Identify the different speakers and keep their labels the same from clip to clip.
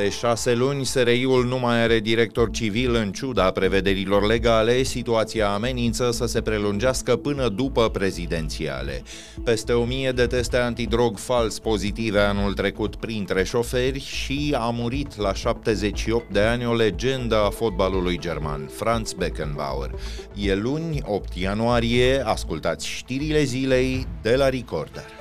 Speaker 1: De șase luni, SRI-ul nu mai are director civil în ciuda prevederilor legale, situația amenință să se prelungească până după prezidențiale. Peste o mie de teste antidrog fals pozitive anul trecut printre șoferi și a murit la 78 de ani o legendă a fotbalului german, Franz Beckenbauer. E luni, 8 ianuarie, ascultați știrile zilei de la Recorder.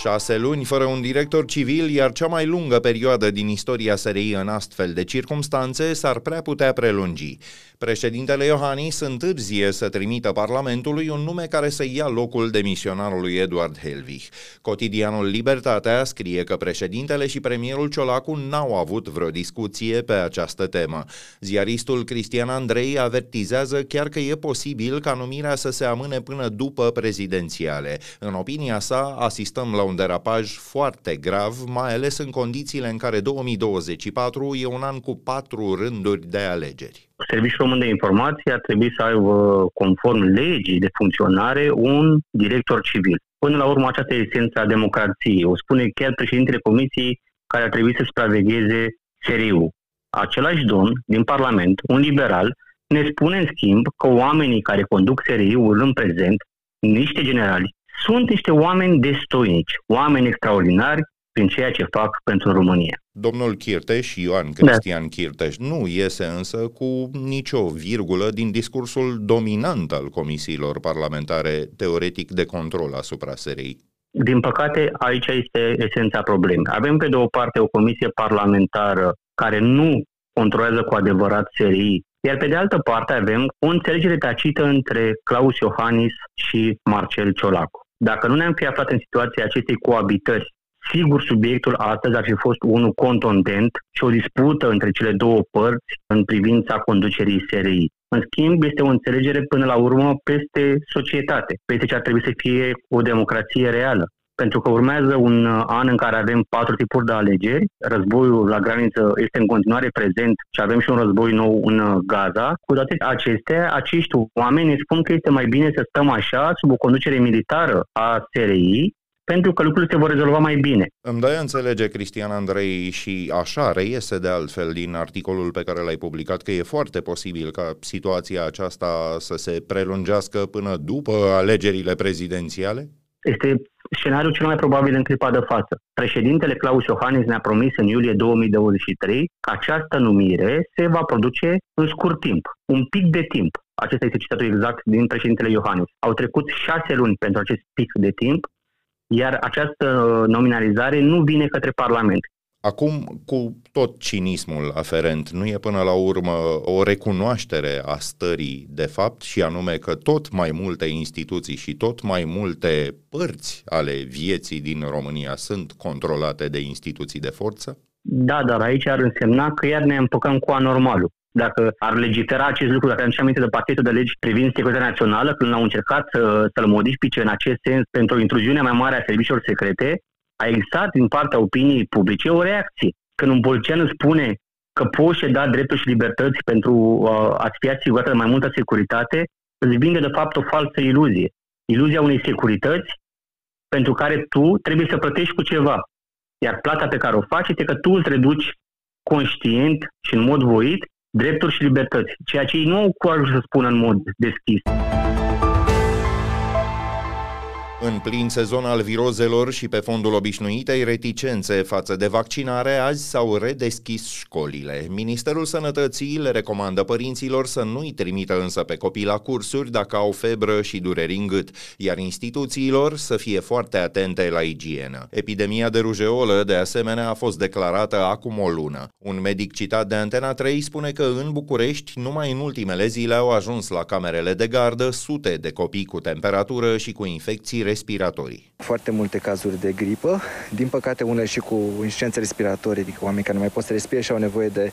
Speaker 1: Șase luni fără un director civil, iar cea mai lungă perioadă din istoria SRI în astfel de circumstanțe s-ar prea putea prelungi. Președintele Iohannis întârzie să trimită Parlamentului un nume care să ia locul demisionarului Eduard Helvig. Cotidianul Libertatea scrie că președintele și premierul Ciolacu n-au avut vreo discuție pe această temă. Ziaristul Cristian Andrei avertizează chiar că e posibil ca numirea să se amâne până după prezidențiale. În opinia sa, asistăm la un derapaj foarte grav, mai ales în condițiile în care 2024 e un an cu patru rânduri de alegeri.
Speaker 2: Serviciul Român de Informație ar trebui să aibă, conform legii de funcționare, un director civil. Până la urmă, aceasta e esența democrației. O spune chiar președintele Comisiei care ar trebui să supravegheze SRI-ul. Același domn din Parlament, un liberal, ne spune în schimb că oamenii care conduc SRI-ul în prezent, niște generali, sunt niște oameni destoinici, oameni extraordinari prin ceea ce fac pentru România.
Speaker 1: Domnul Chirteș, Ioan da. Cristian da. Chirteș, nu iese însă cu nicio virgulă din discursul dominant al comisiilor parlamentare teoretic de control asupra SRI.
Speaker 2: Din păcate, aici este esența problemei. Avem pe de o parte o comisie parlamentară care nu controlează cu adevărat SRI, iar pe de altă parte avem o înțelegere tacită între Claus Iohannis și Marcel Ciolacu. Dacă nu ne-am fi aflat în situația acestei coabitări Sigur, subiectul astăzi ar fi fost unul contundent și o dispută între cele două părți în privința conducerii SRI. În schimb, este o înțelegere până la urmă peste societate, peste ce ar trebui să fie o democrație reală. Pentru că urmează un an în care avem patru tipuri de alegeri, războiul la graniță este în continuare prezent și avem și un război nou în Gaza. Cu toate acestea, acești oameni spun că este mai bine să stăm așa, sub o conducere militară a SRI, pentru că lucrurile se vor rezolva mai bine.
Speaker 1: Îmi dai înțelege, Cristian Andrei, și așa reiese de altfel din articolul pe care l-ai publicat, că e foarte posibil ca situația aceasta să se prelungească până după alegerile prezidențiale?
Speaker 2: Este scenariul cel mai probabil în clipa de față. Președintele Claus Iohannis ne-a promis în iulie 2023 că această numire se va produce în scurt timp, un pic de timp. Acesta este citatul exact din președintele Iohannis. Au trecut șase luni pentru acest pic de timp iar această nominalizare nu vine către Parlament.
Speaker 1: Acum, cu tot cinismul aferent, nu e până la urmă o recunoaștere a stării de fapt și anume că tot mai multe instituții și tot mai multe părți ale vieții din România sunt controlate de instituții de forță?
Speaker 2: Da, dar aici ar însemna că iar ne împăcăm cu anormalul. Dacă ar legifera acest lucru, dacă am aminte de pachetul de legi privind securitatea națională, când au încercat să, să-l modifice în acest sens pentru o intruziune mai mare a serviciilor secrete, a existat din partea opiniei publice o reacție. Când un polițian îți spune că poți da drepturi și libertăți pentru uh, a-ți fi asigurată de mai multă securitate, îți vinde de fapt o falsă iluzie. Iluzia unei securități pentru care tu trebuie să plătești cu ceva. Iar plata pe care o faci este că tu îți reduci conștient și în mod voit drepturi și libertăți, ceea ce ei nu au curajul să spună în mod deschis.
Speaker 1: În plin sezon al virozelor și pe fondul obișnuitei reticențe față de vaccinare, azi s-au redeschis școlile. Ministerul Sănătății le recomandă părinților să nu-i trimită însă pe copii la cursuri dacă au febră și dureri în gât, iar instituțiilor să fie foarte atente la igienă. Epidemia de rujeolă, de asemenea, a fost declarată acum o lună. Un medic citat de Antena 3 spune că în București, numai în ultimele zile au ajuns la camerele de gardă sute de copii cu temperatură și cu infecții respiratorii.
Speaker 3: Foarte multe cazuri de gripă, din păcate unele și cu insuficiență respiratorie, adică oameni care nu mai pot să respire și au nevoie de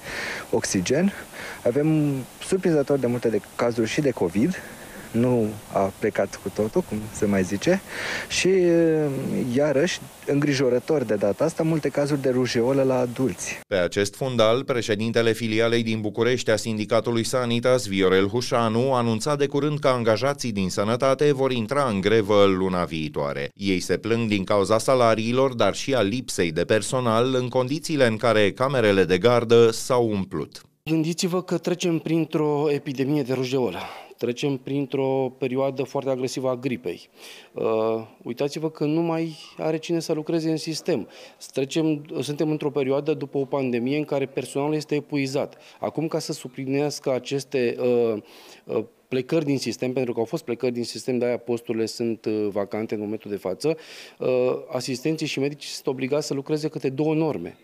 Speaker 3: oxigen. Avem surprinzător de multe de cazuri și de COVID, nu a plecat cu totul, cum se mai zice, și iarăși, îngrijorător de data asta, multe cazuri de rujeolă la adulți.
Speaker 1: Pe acest fundal, președintele filialei din București a sindicatului Sanitas, Viorel Hușanu, anunța de curând că angajații din sănătate vor intra în grevă luna viitoare. Ei se plâng din cauza salariilor, dar și a lipsei de personal în condițiile în care camerele de gardă s-au umplut.
Speaker 4: Gândiți-vă că trecem printr-o epidemie de rujeolă trecem printr-o perioadă foarte agresivă a gripei. Uh, uitați-vă că nu mai are cine să lucreze în sistem. Trecem, suntem într-o perioadă după o pandemie în care personalul este epuizat. Acum, ca să suplinească aceste uh, uh, plecări din sistem, pentru că au fost plecări din sistem, de-aia posturile sunt uh, vacante în momentul de față, uh, asistenții și medicii sunt obligați să lucreze câte două norme.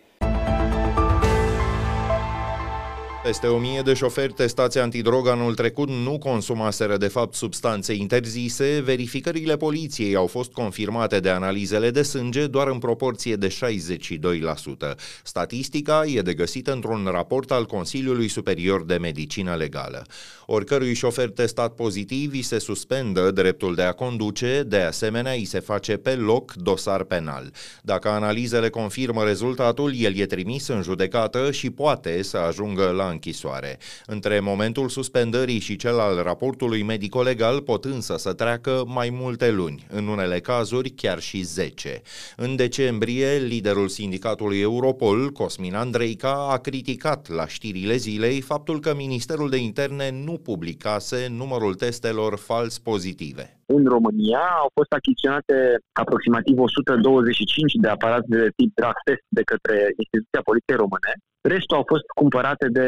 Speaker 1: Peste o mie de șoferi testați antidrog anul trecut nu consumaseră de fapt substanțe interzise, verificările poliției au fost confirmate de analizele de sânge doar în proporție de 62%. Statistica e de găsit într-un raport al Consiliului Superior de Medicină Legală. Oricărui șofer testat pozitiv îi se suspendă dreptul de a conduce, de asemenea îi se face pe loc dosar penal. Dacă analizele confirmă rezultatul, el e trimis în judecată și poate să ajungă la închisoare. Între momentul suspendării și cel al raportului medico-legal pot însă să treacă mai multe luni, în unele cazuri chiar și 10. În decembrie, liderul sindicatului Europol, Cosmin Andreica, a criticat la știrile zilei faptul că Ministerul de Interne nu publicase numărul testelor fals pozitive
Speaker 5: în România au fost achiziționate aproximativ 125 de aparate de tip drug test de către instituția Poliției Române. Restul au fost cumpărate de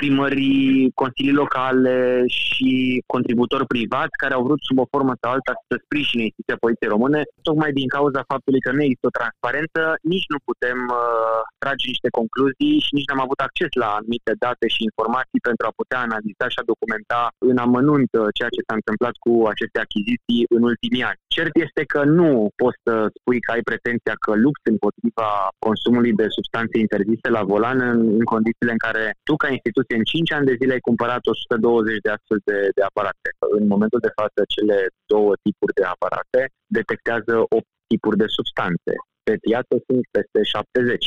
Speaker 5: primării, consilii locale și contributori privați care au vrut sub o formă sau alta să sprijine instituția Poliției Române, tocmai din cauza faptului că nu există o transparență, nici nu putem uh, trage niște concluzii și nici n-am avut acces la anumite date și informații pentru a putea analiza și a documenta în amănunt uh, ceea ce s-a întâmplat cu aceste achiziții în ultimii ani. Cert este că nu poți să spui că ai pretenția că lupți împotriva consumului de substanțe interzise la volan în, în condițiile în care tu ca instituție în 5 ani de zile ai cumpărat 120 de astfel de, de aparate. În momentul de față, cele două tipuri de aparate detectează 8 tipuri de substanțe. Pe piață sunt peste 70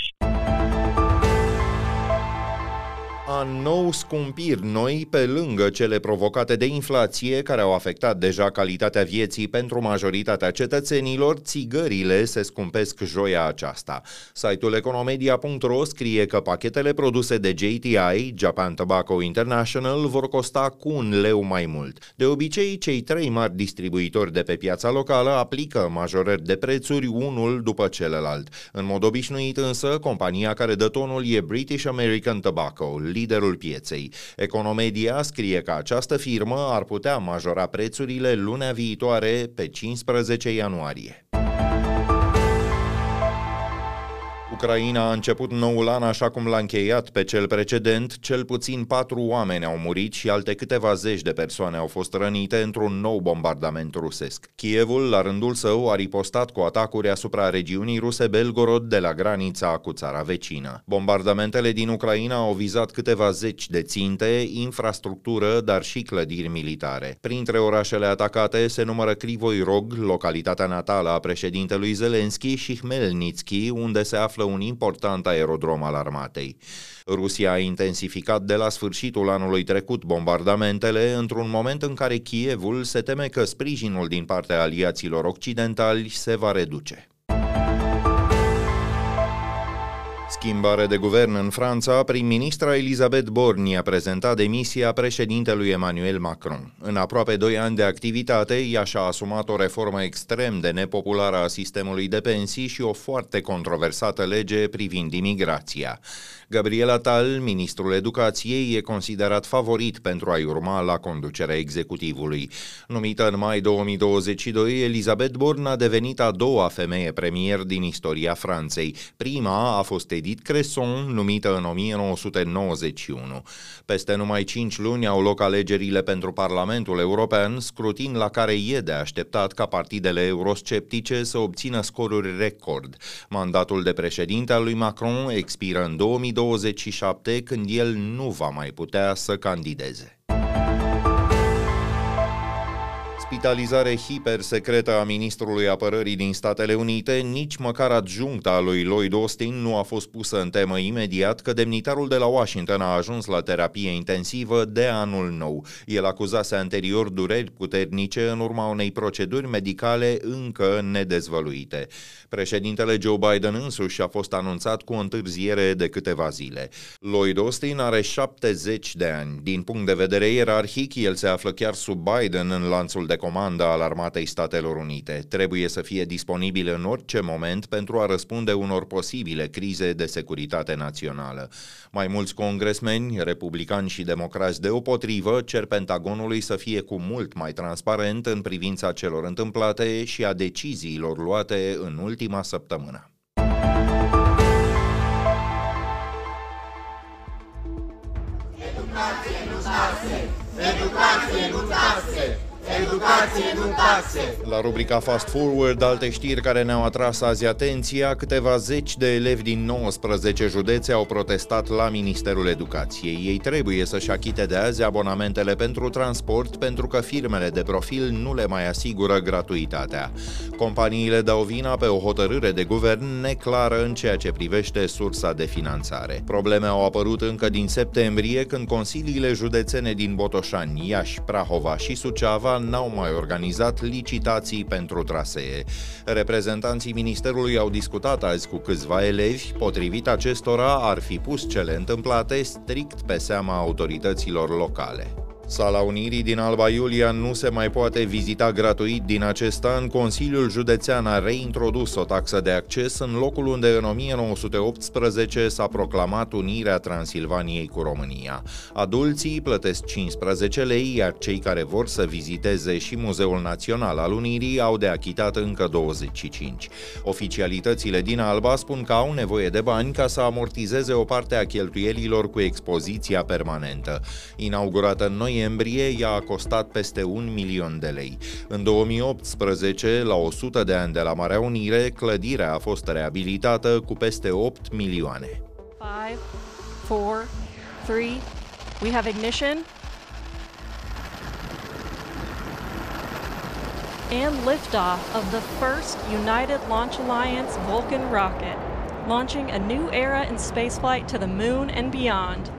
Speaker 1: an nou scumpiri noi pe lângă cele provocate de inflație care au afectat deja calitatea vieții pentru majoritatea cetățenilor, țigările se scumpesc joia aceasta. Site-ul economedia.ro scrie că pachetele produse de JTI, Japan Tobacco International, vor costa cu un leu mai mult. De obicei, cei trei mari distribuitori de pe piața locală aplică majorări de prețuri unul după celălalt. În mod obișnuit însă, compania care dă tonul e British American Tobacco, liderul pieței. Economedia scrie că această firmă ar putea majora prețurile lunea viitoare pe 15 ianuarie. Ucraina a început noul an așa cum l-a încheiat pe cel precedent, cel puțin patru oameni au murit și alte câteva zeci de persoane au fost rănite într-un nou bombardament rusesc. Kievul, la rândul său, a ripostat cu atacuri asupra regiunii ruse Belgorod de la granița cu țara vecină. Bombardamentele din Ucraina au vizat câteva zeci de ținte, infrastructură, dar și clădiri militare. Printre orașele atacate se numără Crivoi Rog, localitatea natală a președintelui Zelenski și Hmelnitski, unde se află un important aerodrom al armatei. Rusia a intensificat de la sfârșitul anului trecut bombardamentele într-un moment în care Kievul se teme că sprijinul din partea aliaților occidentali se va reduce. Schimbare de guvern în Franța, prim-ministra Elisabeth Borne a prezentat demisia președintelui Emmanuel Macron. În aproape doi ani de activitate, ea și-a asumat o reformă extrem de nepopulară a sistemului de pensii și o foarte controversată lege privind imigrația. Gabriel Attal, ministrul educației, e considerat favorit pentru a-i urma la conducerea executivului. Numită în mai 2022, Elisabeth Borne a devenit a doua femeie premier din istoria Franței. Prima a fost Edith Cresson, numită în 1991. Peste numai 5 luni au loc alegerile pentru Parlamentul European, scrutin la care e de așteptat ca partidele eurosceptice să obțină scoruri record. Mandatul de președinte al lui Macron expiră în 2020 2027, când el nu va mai putea să candideze. Ospitalizare hipersecretă a ministrului apărării din Statele Unite, nici măcar adjuncta lui Lloyd Austin nu a fost pusă în temă imediat că demnitarul de la Washington a ajuns la terapie intensivă de anul nou. El acuzase anterior dureri puternice în urma unei proceduri medicale încă nedezvăluite. Președintele Joe Biden însuși a fost anunțat cu o întârziere de câteva zile. Lloyd Austin are 70 de ani. Din punct de vedere ierarhic, el se află chiar sub Biden în lanțul de comandă al Armatei Statelor Unite. Trebuie să fie disponibil în orice moment pentru a răspunde unor posibile crize de securitate națională. Mai mulți congresmeni, republicani și democrați deopotrivă, cer Pentagonului să fie cu mult mai transparent în privința celor întâmplate și a deciziilor luate în ultima săptămână.
Speaker 6: Educație, nu taxe! Educație, nu taxe! Educație, nu taxe!
Speaker 1: La rubrica Fast Forward, alte știri care ne-au atras azi atenția, câteva zeci de elevi din 19 județe au protestat la Ministerul Educației. Ei trebuie să-și achite de azi abonamentele pentru transport pentru că firmele de profil nu le mai asigură gratuitatea. Companiile dau vina pe o hotărâre de guvern neclară în ceea ce privește sursa de finanțare. Probleme au apărut încă din septembrie, când consiliile județene din Botoșani, Iași, Prahova și Suceava n-au mai organizat licitații pentru trasee. Reprezentanții Ministerului au discutat azi cu câțiva elevi, potrivit acestora ar fi pus cele întâmplate strict pe seama autorităților locale. Sala Unirii din Alba Iulia nu se mai poate vizita gratuit din acest an. Consiliul Județean a reintrodus o taxă de acces în locul unde în 1918 s-a proclamat unirea Transilvaniei cu România. Adulții plătesc 15 lei, iar cei care vor să viziteze și Muzeul Național al Unirii au de achitat încă 25. Oficialitățile din Alba spun că au nevoie de bani ca să amortizeze o parte a cheltuielilor cu expoziția permanentă. Inaugurată în noiembrie, noiembrie ea a costat peste un milion de lei. În 2018, la 100 de ani de la Marea Unire, clădirea a fost reabilitată cu peste 8 milioane. 5, 4, 3, we have ignition.
Speaker 7: and liftoff of the first United Launch Alliance Vulcan rocket, launching a new era in spaceflight to the moon and beyond.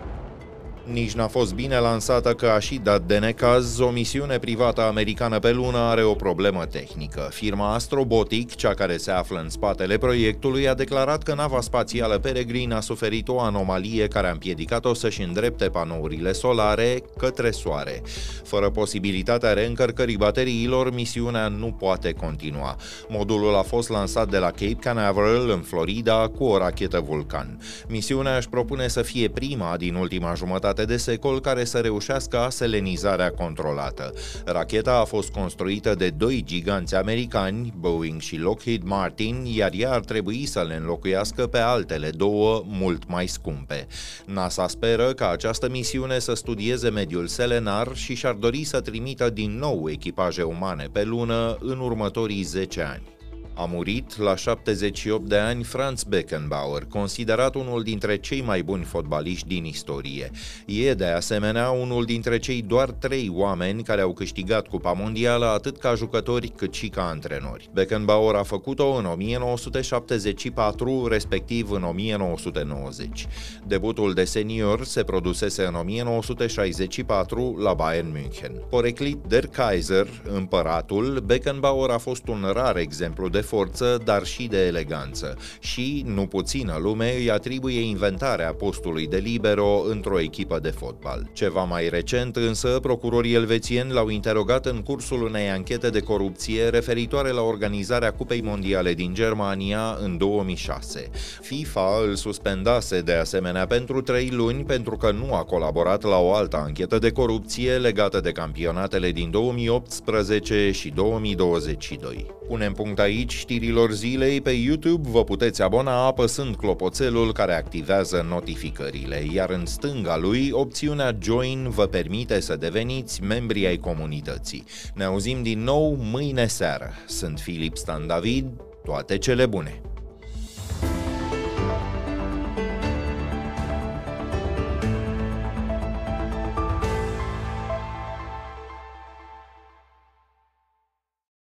Speaker 1: Nici n-a fost bine lansată că a și dat de necaz, o misiune privată americană pe lună are o problemă tehnică. Firma Astrobotic, cea care se află în spatele proiectului, a declarat că nava spațială Peregrine a suferit o anomalie care a împiedicat-o să-și îndrepte panourile solare către soare. Fără posibilitatea reîncărcării bateriilor, misiunea nu poate continua. Modulul a fost lansat de la Cape Canaveral, în Florida, cu o rachetă Vulcan. Misiunea își propune să fie prima din ultima jumătate jumătate de secol care să reușească aselenizarea controlată. Racheta a fost construită de doi giganți americani, Boeing și Lockheed Martin, iar ea ar trebui să le înlocuiască pe altele două mult mai scumpe. NASA speră ca această misiune să studieze mediul selenar și și-ar dori să trimită din nou echipaje umane pe lună în următorii 10 ani. A murit la 78 de ani Franz Beckenbauer, considerat unul dintre cei mai buni fotbaliști din istorie. E de asemenea unul dintre cei doar trei oameni care au câștigat Cupa Mondială atât ca jucători cât și ca antrenori. Beckenbauer a făcut-o în 1974, respectiv în 1990. Debutul de senior se produsese în 1964 la Bayern München. Poreclit der Kaiser, împăratul, Beckenbauer a fost un rar exemplu de forță, dar și de eleganță. Și, nu puțină lume, îi atribuie inventarea postului de libero într-o echipă de fotbal. Ceva mai recent, însă, procurorii elvețieni l-au interogat în cursul unei anchete de corupție referitoare la organizarea Cupei Mondiale din Germania în 2006. FIFA îl suspendase de asemenea pentru trei luni pentru că nu a colaborat la o altă anchetă de corupție legată de campionatele din 2018 și 2022. Punem punct aici știrilor zilei pe YouTube vă puteți abona apăsând clopoțelul care activează notificările, iar în stânga lui opțiunea Join vă permite să deveniți membri ai comunității. Ne auzim din nou mâine seară. Sunt Filip Stan David, toate cele bune!